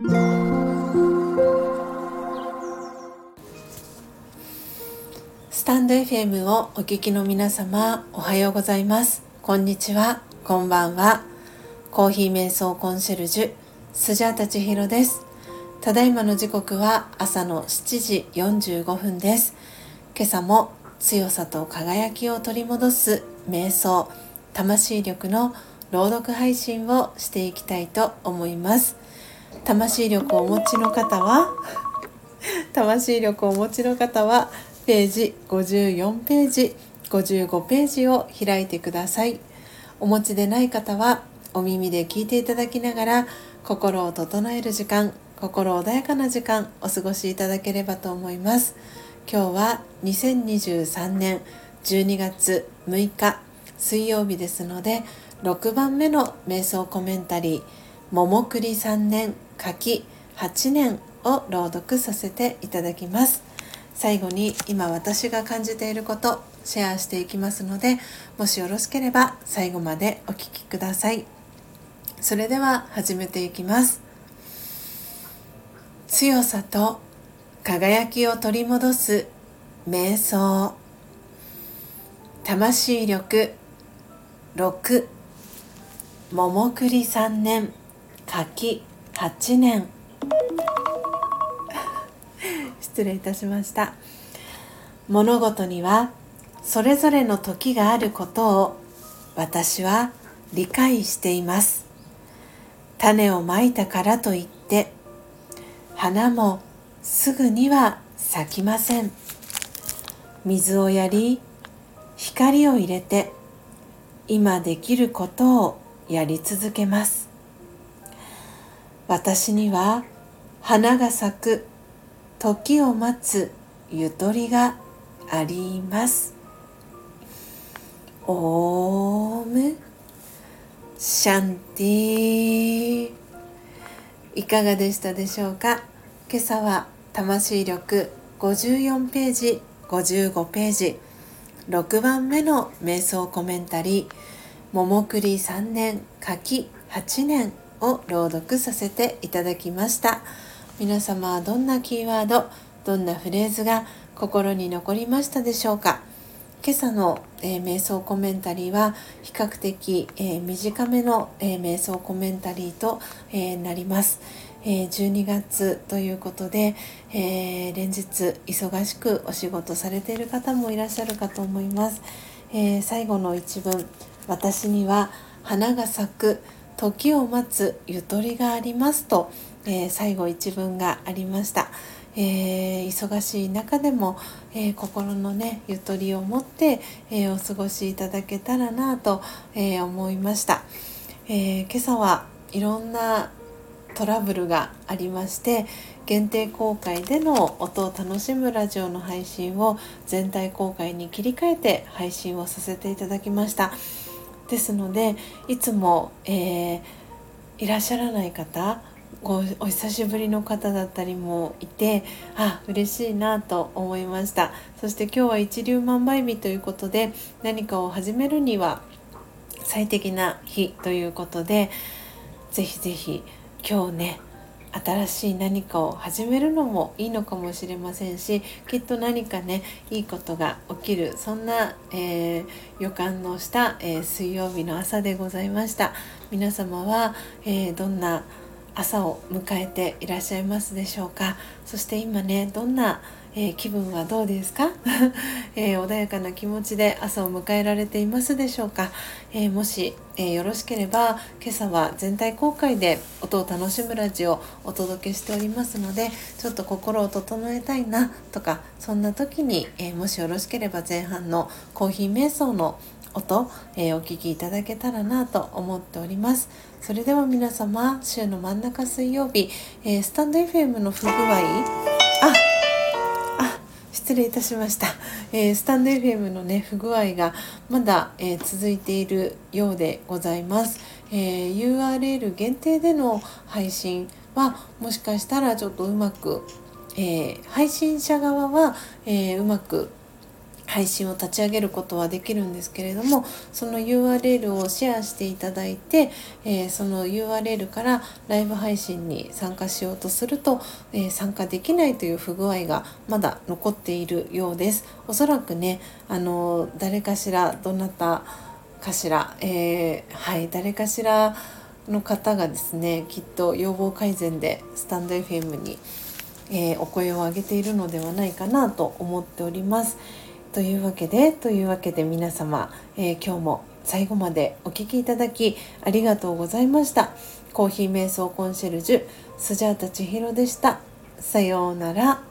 スタンド FM をお聞きの皆様おはようございます。こんにちは。こんばんは。コーヒー瞑想コンシェルジュスジャータチヒロです。ただいまの時刻は朝の7時45分です。今朝も強さと輝きを取り戻す瞑想魂力の朗読配信をしていきたいと思います。魂力をお持ちの方は 魂力をお持ちの方はページ54ページ55ページを開いてください。お持ちでない方はお耳で聞いていただきながら心を整える時間心穏やかな時間お過ごしいただければと思います。今日は2023年12月6日水曜日ですので6番目の瞑想コメンタリー「桃栗3年柿8年」を朗読させていただきます。最後に今私が感じていることシェアしていきますのでもしよろしければ最後までお聴きください。それでは始めていきます。強さと輝きを取り戻す瞑想。魂力6桃栗3年。柿8年。失礼いたしました。物事にはそれぞれの時があることを私は理解しています。種をまいたからといって花もすぐには咲きません。水をやり光を入れて今できることをやり続けます。私には花が咲く時を待つゆとりがあります。オーム。シャンティいかがでしたでしょうか？今朝は魂力54ページ55ページ。6番目の瞑想コメンタリー「桃栗3年柿8年」を朗読させていただきました皆様はどんなキーワードどんなフレーズが心に残りましたでしょうか？今朝の、えー、瞑想コメンタリーは比較的、えー、短めの、えー、瞑想コメンタリーと、えなります。え12月ということで、え連日忙しくお仕事されている方もいらっしゃるかと思います。え最後の一文「私には花が咲く時を待つゆとりがありますと」え最後一文がありました。えー、忙しい中でも、えー、心のねゆとりを持って、えー、お過ごしいただけたらなと、え思いました、え今朝はいろんなトラブルがありまして限定公開での音を楽しむラジオの配信を全体公開に切り替えて配信をさせていただきましたですのでいつも、えー、いらっしゃらない方お久しぶりの方だったりもいてあ嬉しいなと思いました。そして今日は一粒万倍日ということで何かを始めるには最適な日ということでぜひぜひ今日ね新しい何かを始めるのもいいのかもしれませんしきっと何かねいいことが起きるそんな、えー、予感のした、えー、水曜日の朝でございました。皆様は、えー、どんな朝を迎えていらっしゃいますでしょうか？そして今ねどんな、えー、気分はどうですか、えー、穏やかな気持ちで朝を迎えられていますでしょうか、えー、もし、えよろしければ今朝は全体公開で音を楽しむラジオをお届けしておりますのでちょっと心を整えたいなとかそんな時に、えもしよろしければ前半のコーヒー瞑想の音、え、お聞きいただけたらなと思っております。それでは皆様週の真ん中水曜日、え、スタンド FM の不具合失礼いたしました、えー、スタンド FM のね不具合がまだ、え続いているようでございます、え URL 限定での配信はもしかしたらちょっとうまく、え配信者側は、えうまく配信を立ち上げることはできるんですけれどもその URL をシェアしていただいて、えー、その URL からライブ配信に参加しようとすると、えー、参加できないという不具合がまだ残っているようですおそらくねあの誰かしらどなたかしら、えー、はい誰かしらの方がですねきっと要望改善でスタンド FM に、えお声を上げているのではないかなと思っております。というわけでというわけで皆様、えー、今日も最後までお聴きいただきありがとうございました。コーヒー瞑想コンシェルジュスジャータ千尋でした。さようなら。